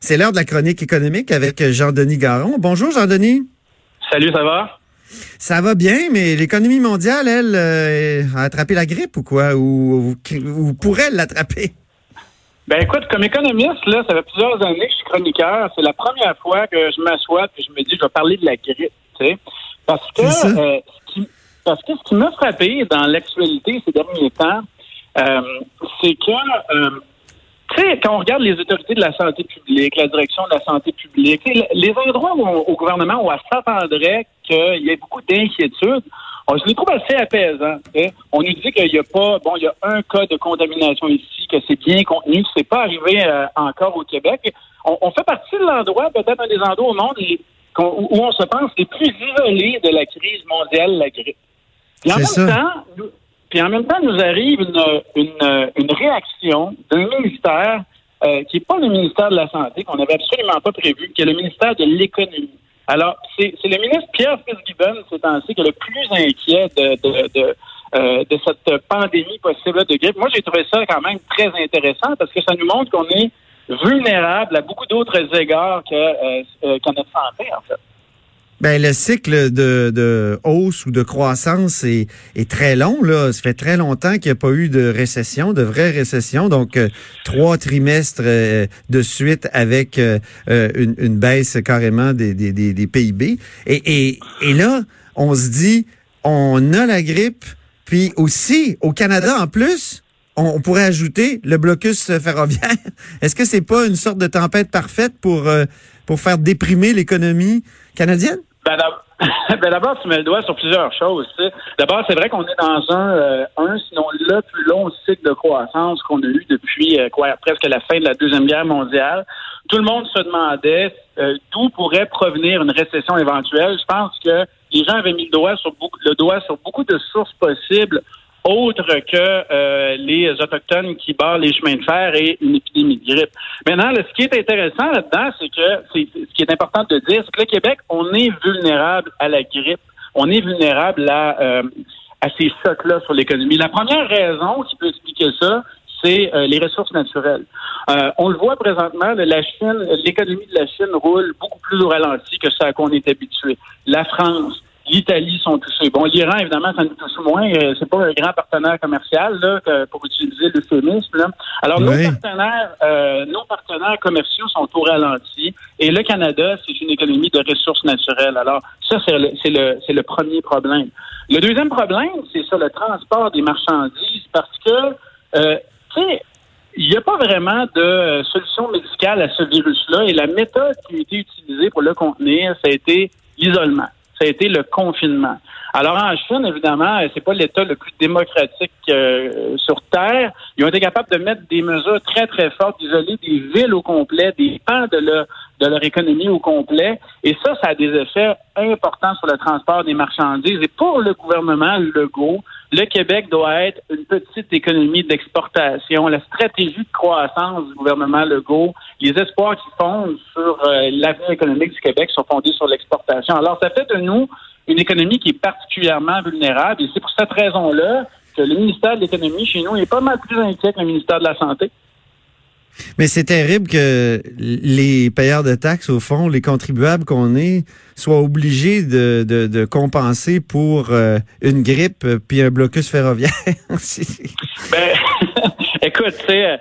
C'est l'heure de la chronique économique avec Jean-Denis Garon. Bonjour Jean-Denis. Salut, ça va? Ça va bien, mais l'économie mondiale, elle, euh, a attrapé la grippe ou quoi? Ou, ou, pourrait l'attraper? Ben écoute, comme économiste, là, ça fait plusieurs années que je suis chroniqueur. C'est la première fois que je m'assois et je me dis je vais parler de la grippe, tu sais. Parce que, euh, ce qui, parce que ce qui m'a frappé dans l'actualité ces derniers temps, euh, c'est que tu sais, quand on regarde les autorités de la santé publique, la direction de la santé publique, les endroits où au gouvernement où on s'attendrait qu'il y ait beaucoup d'inquiétudes, on se les trouve assez apaisants. On nous dit qu'il n'y a pas, bon, il y a un cas de contamination ici, que c'est bien contenu, c'est pas arrivé euh, encore au Québec. On, fait partie de l'endroit, peut-être un des endroits au monde où, on se pense les plus isolés de la crise mondiale, la grippe. Et en même temps, puis en même temps, nous arrive une, une, réaction d'un ministère euh, qui n'est pas le ministère de la Santé, qu'on n'avait absolument pas prévu, qui est le ministère de l'Économie. Alors, c'est le ministre Pierre Fitzgibbon, c'est ainsi qui est le plus inquiet de, de, de, euh, de cette pandémie possible de grippe. Moi, j'ai trouvé ça quand même très intéressant parce que ça nous montre qu'on est vulnérable à beaucoup d'autres égards que, euh, euh notre santé, en fait. Ben, le cycle de, de hausse ou de croissance est, est, très long. Là. Ça fait très longtemps qu'il n'y a pas eu de récession, de vraie récession. Donc, euh, trois trimestres euh, de suite avec euh, une, une, baisse carrément des, des, des, des PIB. Et, et, et, là, on se dit, on a la grippe. Puis aussi, au Canada, en plus, on, pourrait ajouter le blocus ferroviaire. Est-ce que c'est pas une sorte de tempête parfaite pour, pour faire déprimer l'économie canadienne? Ben, ben, d'abord, tu mets le doigt sur plusieurs choses. D'abord, c'est vrai qu'on est dans un, euh, un, sinon le plus long cycle de croissance qu'on a eu depuis euh, quoi, presque la fin de la Deuxième Guerre mondiale. Tout le monde se demandait euh, d'où pourrait provenir une récession éventuelle. Je pense que les gens avaient mis le doigt sur beaucoup, le doigt sur beaucoup de sources possibles autre que euh, les Autochtones qui barrent les chemins de fer et une épidémie de grippe. Maintenant, ce qui est intéressant là-dedans, c'est que ce qui est important de dire, c'est que le Québec, on est vulnérable à la grippe. On est vulnérable à, euh, à ces chocs-là sur l'économie. La première raison qui peut expliquer ça, c'est euh, les ressources naturelles. on le voit présentement, la Chine, l'économie de la Chine roule beaucoup plus au ralenti que ce à quoi on est habitué. La France, l'Italie sont touchés. Bon, l'Iran, évidemment, ça nous touche moins. Euh, c'est pas un grand partenaire commercial, là, pour utiliser l'euphémisme. Alors, nos partenaires, euh, nos partenaires commerciaux sont au ralenti. Et le Canada, c'est une économie de ressources naturelles. Alors, ça, c'est le, c'est le, c'est le premier problème. Le deuxième problème, c'est ça, le transport des marchandises, parce que, euh, tu sais, il n'y a pas vraiment de solution médicale à ce virus-là et la méthode qui a été utilisée pour le contenir, ça a été l'isolement ça a été le confinement. Alors en Chine, évidemment, c'est pas l'État le plus démocratique euh, sur Terre. Ils ont été capables de mettre des mesures très, très fortes, d'isoler des villes au complet, des pans de leur, de leur économie au complet. Et ça, ça a des effets importants sur le transport des marchandises. Et pour le gouvernement Legault, le Québec doit être une petite économie d'exportation. La stratégie de croissance du gouvernement Legault, les espoirs qui fondent sur euh, l'avenir économique du Québec sont fondés sur l'exportation. Alors, ça fait de nous une économie qui est particulièrement vulnérable et c'est pour cette raison-là que le ministère de l'Économie chez nous est pas mal plus inquiet que le ministère de la Santé. Mais c'est terrible que les payeurs de taxes, au fond, les contribuables qu'on est, soient obligés de, de, de compenser pour euh, une grippe puis un blocus ferroviaire. ben, écoute, il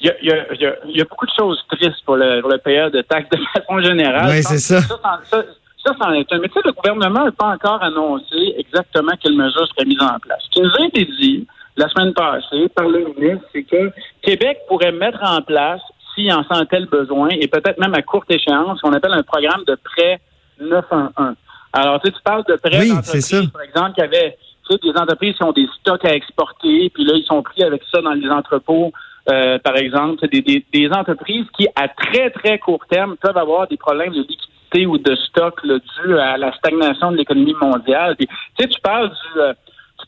y a, y, a, y a, beaucoup de choses tristes pour le, pour le payeur de taxes de façon générale. Oui, c'est ça. Ça, ça, ça, c'en est un. Mais tu sais, le gouvernement n'a pas encore annoncé exactement quelles mesures seraient mises en place. Ce qui nous a été dit, la semaine passée par le ministre, c'est que Québec pourrait mettre en place, s'il en sentait le besoin, et peut-être même à courte échéance, ce qu'on appelle un programme de prêt 911. Alors, tu, sais, tu parles de prêts oui, d'entreprises, par exemple, qui avaient des entreprises qui ont des stocks à exporter, puis là, ils sont pris avec ça dans les entrepôts, euh, par exemple, des, des, des, entreprises qui, à très, très court terme, peuvent avoir des problèmes de liquidité ou de stock là, dû à la stagnation de l'économie mondiale. tu sais, tu parles du... Euh,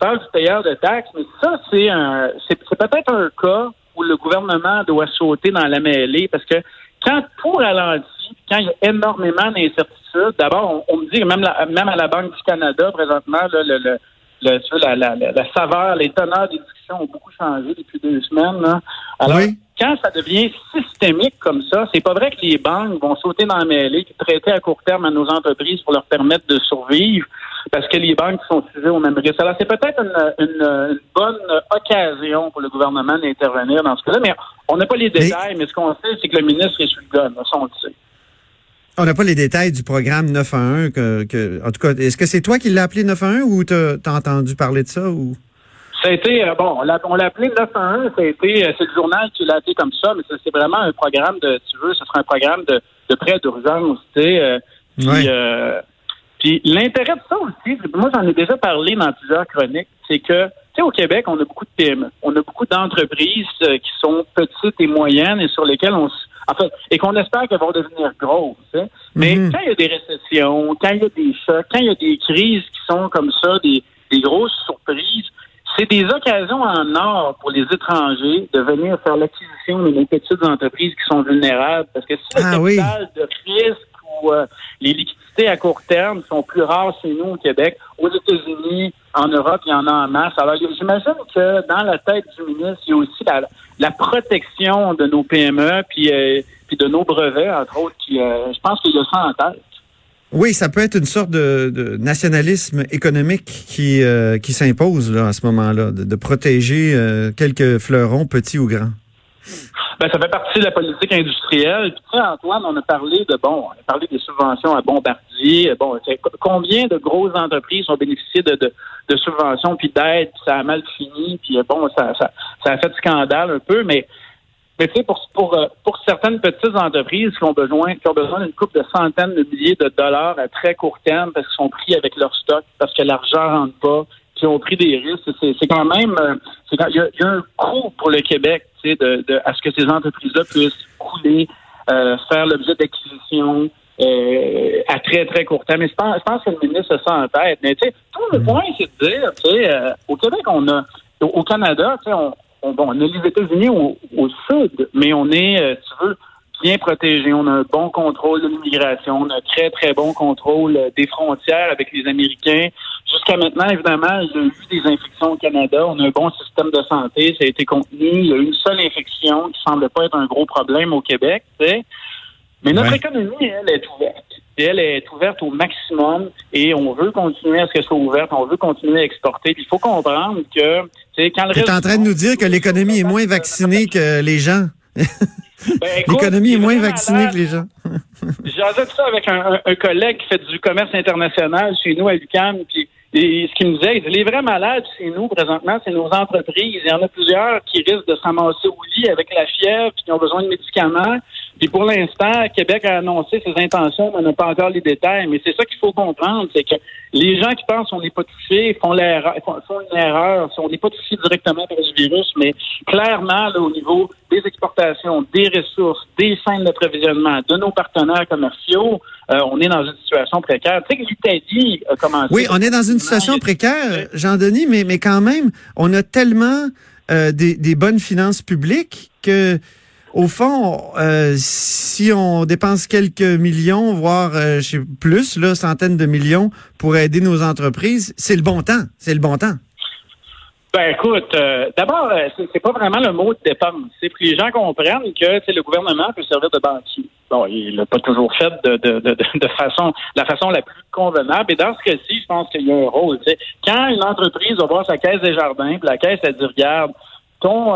parles du payeur de taxes, mais ça, c'est un, c'est, peut-être un cas où le gouvernement doit sauter dans la mêlée parce que quand tout ralentit, quand il y a énormément d'incertitudes, d'abord, on, me dit, même, même à la Banque du Canada, présentement, le, le, la, la, saveur, les teneurs des discussions ont beaucoup changé depuis deux semaines. Alors, quand ça devient systémique comme ça, c'est pas vrai que les banques vont sauter dans la mêlée, traiter à court terme à nos entreprises pour leur permettre de survivre, parce que les banques sont sujettes au même risque. Alors, c'est peut-être une, bonne occasion pour le gouvernement d'intervenir dans ce cas-là, mais on n'a pas les détails, mais, ce qu'on sait, c'est que le ministre est sur le gun, ça, on le sait. On n'a pas les détails du programme 911. Que, que en tout cas, est-ce que c'est toi qui l'as appelé 911 ou tu as, entendu parler de ça? ou? Ça a été, euh, bon, on l'a, appelé 911, ça a été, euh, c'est le journal qui l'a appelé comme ça, mais c'est vraiment un programme de, tu veux, ce sera un programme de, de prêt d'urgence, tu sais. Euh, puis, l'intérêt de ça aussi, moi j'en ai déjà parlé dans plusieurs chroniques, c'est que, tu sais, au Québec, on a beaucoup de PME, on a beaucoup d'entreprises qui sont petites et moyennes et sur lesquelles on en fait, et qu'on espère qu'elles vont devenir grosses. Hein. Mais mhm. quand il y a des récessions, quand il y a des chocs, quand il y a des crises qui sont comme ça, des, grosses surprises, c'est des occasions en or pour les étrangers de venir faire l'acquisition de nos petites entreprises qui sont vulnérables. Parce que si le ah capital de risque ou euh, les liquidités à court terme sont plus rares chez nous au Québec, aux États-Unis, en Europe, il y en a en masse. Alors, j'imagine que dans la tête du ministre, il y a aussi la, protection de nos PME puis, euh, puis de nos brevets, entre autres, qui, euh, je pense qu'il y a ça en tête. Oui, ça peut être une sorte de, nationalisme économique qui, euh, qui s'impose à ce moment-là, de, protéger quelques fleurons, petits ou grands. Ben, ça fait partie de la politique industrielle. Puis, tu sais, Antoine, on a parlé de bon, on a parlé des subventions à Bombardier. Bon, combien de grosses entreprises ont bénéficié de, de, subventions puis d'aides, ça a mal fini, puis bon, ça, ça, ça a fait scandale un peu, mais mais tu sais, pour, pour, euh, pour certaines petites entreprises qui ont besoin, qui ont besoin d'une coupe de centaines de milliers de dollars à très court terme parce qu'ils sont pris avec leur stock, parce que l'argent rentre pas, qui ont pris des risques, c'est quand même, euh, il y, a un coût pour le Québec de, de, à ce que ces entreprises-là puissent couler, euh, faire l'objet d'acquisition euh, à très, très court terme. Mais je pense, je pense que le ministre a ça en tête. Mais tu sais, tout le mm. point, c'est de dire, tu sais, euh, au Québec, on a, au, Canada, tu sais, on, on, bon, on a les États-Unis au, au, sud, mais on est, tu veux, bien protégé. On a un bon contrôle de l'immigration. On a un très, très bon contrôle des frontières avec les Américains. Jusqu'à maintenant, évidemment, il y a eu des infections au Canada. On a un bon système de santé. Ça a été contenu. Il y a eu une seule infection qui semble pas être un gros problème au Québec. Mais notre économie, elle, est ouverte. elle est ouverte au maximum et on veut continuer à ce qu'elle soit ouverte. On veut continuer à exporter. il faut comprendre que quand le Tu es en train de nous dire que l'économie est moins vaccinée que les gens. Ben, L'économie est moins vaccinée que les gens. J'ai ça avec un, un, collègue qui fait du commerce international chez nous à l'UQAM, puis et ce qu'il nous dit, les vrais malades chez nous, présentement, c'est nos entreprises. Il y en a plusieurs qui risquent de s'amasser au lit avec la fièvre, puis qui ont besoin de médicaments. Puis pour l'instant, Québec a annoncé ses intentions, mais on n'a pas encore les détails. Mais c'est ça qu'il faut comprendre, c'est que les gens qui pensent qu'on n'est pas touché font l'erreur, font une erreur. On n'est pas touché directement par ce virus, mais clairement, là, au niveau des exportations, des ressources, des chaînes d'approvisionnement, de nos partenaires commerciaux, euh, on est dans une situation précaire. Tu sais que l'Italie a commencé. Oui, on est dans une situation précaire, Jean-Denis, mais, mais quand même, on a tellement euh, des, des bonnes finances publiques que au fond, euh, si on dépense quelques millions, voire euh, plus, centaines de millions pour aider nos entreprises, c'est le bon temps. C'est le bon temps. Ben écoute, euh, d'abord, euh, c'est pas vraiment le mot de dépense. C'est que les gens comprennent que le gouvernement peut servir de banquier. Bon, il l'a pas toujours fait de, façon la façon la plus convenable. Et dans ce cas-ci, je pense qu'il y a un rôle. Quand une entreprise va voir sa caisse des jardins, puis la caisse elle dit regarde, ton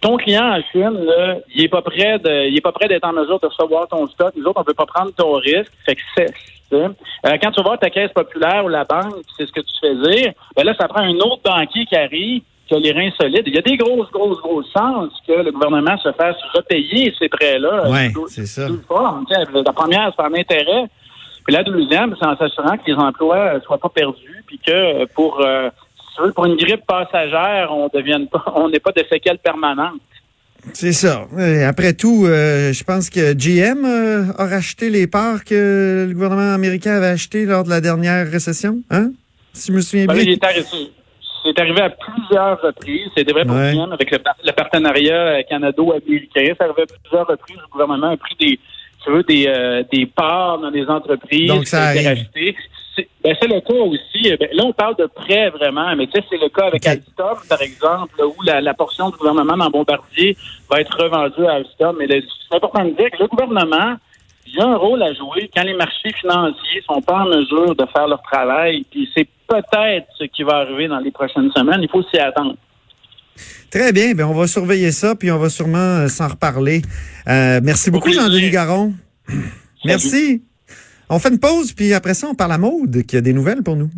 ton client en Chine, là, il est pas prêt de, il est pas prêt d'être en mesure de recevoir ton stock. Nous autres, on veut pas prendre ton risque. Fait que c'est, euh, quand tu vas voir ta caisse populaire ou la banque, c'est ce que tu fais dire, ben là, ça prend un autre banquier qui arrive, qui a les reins solides. Il y a des grosses, grosses, grosses chances que le gouvernement se fasse repayer ces prêts-là. Oui, c'est ça. La première, c'est en intérêt. Puis la deuxième, c'est en s'assurant que les emplois ne soient pas perdus, puis que pour euh, pour une grippe passagère, on devienne pas, on n'est pas de séquelles permanentes. C'est ça. Après tout, euh, je pense que GM euh, a racheté les parts que le gouvernement américain avait achetées lors de la dernière récession, hein? Si je me souviens ben bien. C'est arrivé à plusieurs reprises. C'était vrai pour GM avec le, partenariat canado-américain. Ça arrivait à plusieurs reprises. Le gouvernement a pris des, tu veux, des, des parts dans des entreprises Donc, ça a été Ben, c'est le cas aussi. Ben, là, on parle de prêt vraiment, mais tu sais, c'est le cas avec Alstom, par exemple, où la, portion du gouvernement dans Bombardier va être revendue à Alstom. Mais c'est important de dire que le gouvernement, il a un rôle à jouer quand les marchés financiers sont pas en mesure de faire leur travail. Puis c'est peut-être ce qui va arriver dans les prochaines semaines. Il faut s'y attendre. Très bien. Ben, on va surveiller ça, puis on va sûrement euh, s'en reparler. Euh, merci beaucoup, Jean-Denis Garon. Merci. On fait une pause, puis après ça, on parle à Maude, qui a des nouvelles pour nous.